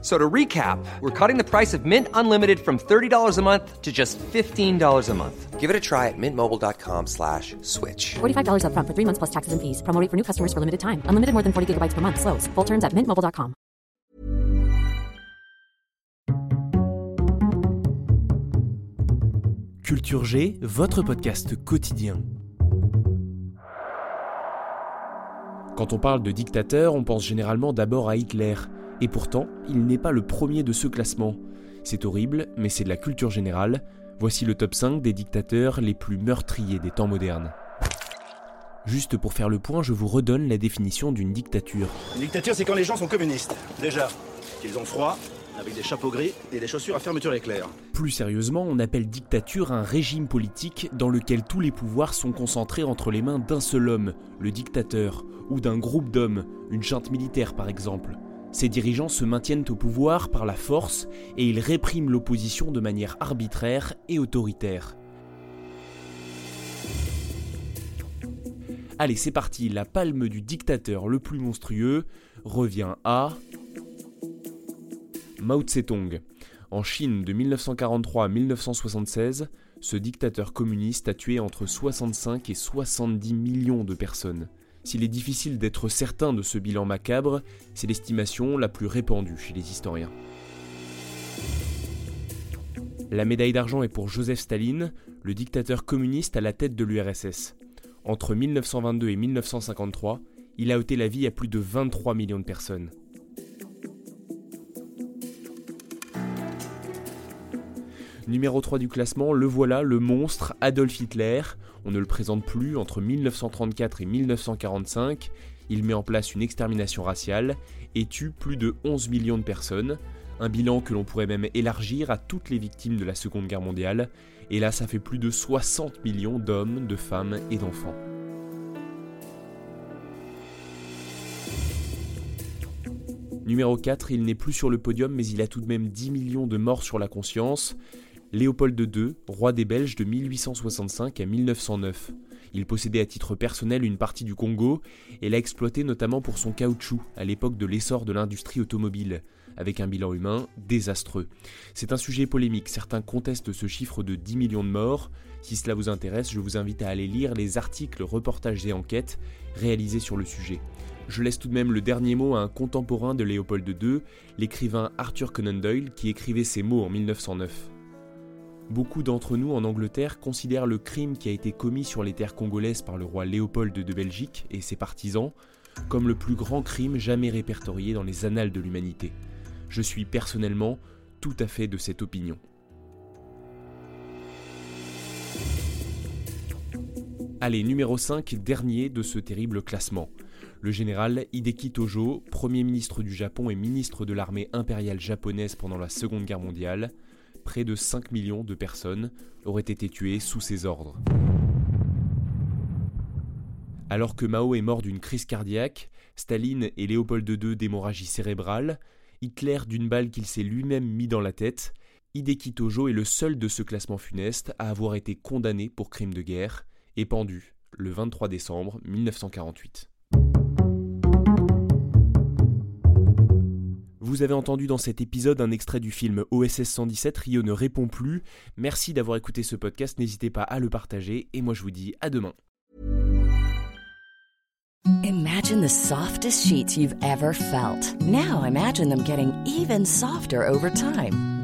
So to recap, we're cutting the price of Mint Unlimited from $30 a month to just $15 a month. Give it a try at mintmobile.com slash switch. $45 upfront for three months plus taxes and fees. Promo rate for new customers for limited time. Unlimited more than 40 gigabytes per month. Slows. Full terms at mintmobile.com. Culture G, votre podcast quotidien. Quand on parle de dictateur, on pense généralement d'abord à Hitler. Et pourtant, il n'est pas le premier de ce classement. C'est horrible, mais c'est de la culture générale. Voici le top 5 des dictateurs les plus meurtriers des temps modernes. Juste pour faire le point, je vous redonne la définition d'une dictature. Une dictature, c'est quand les gens sont communistes. Déjà, qu'ils ont froid, avec des chapeaux gris et des chaussures à fermeture éclair. Plus sérieusement, on appelle dictature un régime politique dans lequel tous les pouvoirs sont concentrés entre les mains d'un seul homme, le dictateur, ou d'un groupe d'hommes, une junte militaire par exemple. Ces dirigeants se maintiennent au pouvoir par la force et ils répriment l'opposition de manière arbitraire et autoritaire. Allez, c'est parti, la palme du dictateur le plus monstrueux revient à Mao Tse-tung. En Chine de 1943 à 1976, ce dictateur communiste a tué entre 65 et 70 millions de personnes. S'il est difficile d'être certain de ce bilan macabre, c'est l'estimation la plus répandue chez les historiens. La médaille d'argent est pour Joseph Staline, le dictateur communiste à la tête de l'URSS. Entre 1922 et 1953, il a ôté la vie à plus de 23 millions de personnes. Numéro 3 du classement, le voilà, le monstre Adolf Hitler. On ne le présente plus entre 1934 et 1945. Il met en place une extermination raciale et tue plus de 11 millions de personnes. Un bilan que l'on pourrait même élargir à toutes les victimes de la Seconde Guerre mondiale. Et là, ça fait plus de 60 millions d'hommes, de femmes et d'enfants. Numéro 4, il n'est plus sur le podium, mais il a tout de même 10 millions de morts sur la conscience. Léopold II, roi des Belges de 1865 à 1909. Il possédait à titre personnel une partie du Congo et l'a exploité notamment pour son caoutchouc à l'époque de l'essor de l'industrie automobile, avec un bilan humain désastreux. C'est un sujet polémique, certains contestent ce chiffre de 10 millions de morts. Si cela vous intéresse, je vous invite à aller lire les articles, reportages et enquêtes réalisés sur le sujet. Je laisse tout de même le dernier mot à un contemporain de Léopold II, l'écrivain Arthur Conan Doyle, qui écrivait ces mots en 1909. Beaucoup d'entre nous en Angleterre considèrent le crime qui a été commis sur les terres congolaises par le roi Léopold de Belgique et ses partisans comme le plus grand crime jamais répertorié dans les annales de l'humanité. Je suis personnellement tout à fait de cette opinion. Allez, numéro 5, dernier de ce terrible classement. Le général Hideki Tojo, Premier ministre du Japon et ministre de l'armée impériale japonaise pendant la Seconde Guerre mondiale, près de 5 millions de personnes auraient été tuées sous ses ordres. Alors que Mao est mort d'une crise cardiaque, Staline et Léopold II d'hémorragie cérébrale, Hitler d'une balle qu'il s'est lui-même mis dans la tête, Hideki Tojo est le seul de ce classement funeste à avoir été condamné pour crime de guerre et pendu le 23 décembre 1948. Vous avez entendu dans cet épisode un extrait du film OSS 117, Rio ne répond plus. Merci d'avoir écouté ce podcast, n'hésitez pas à le partager et moi je vous dis à demain. Imagine the softest sheets you've ever felt. Now imagine them getting even softer over time.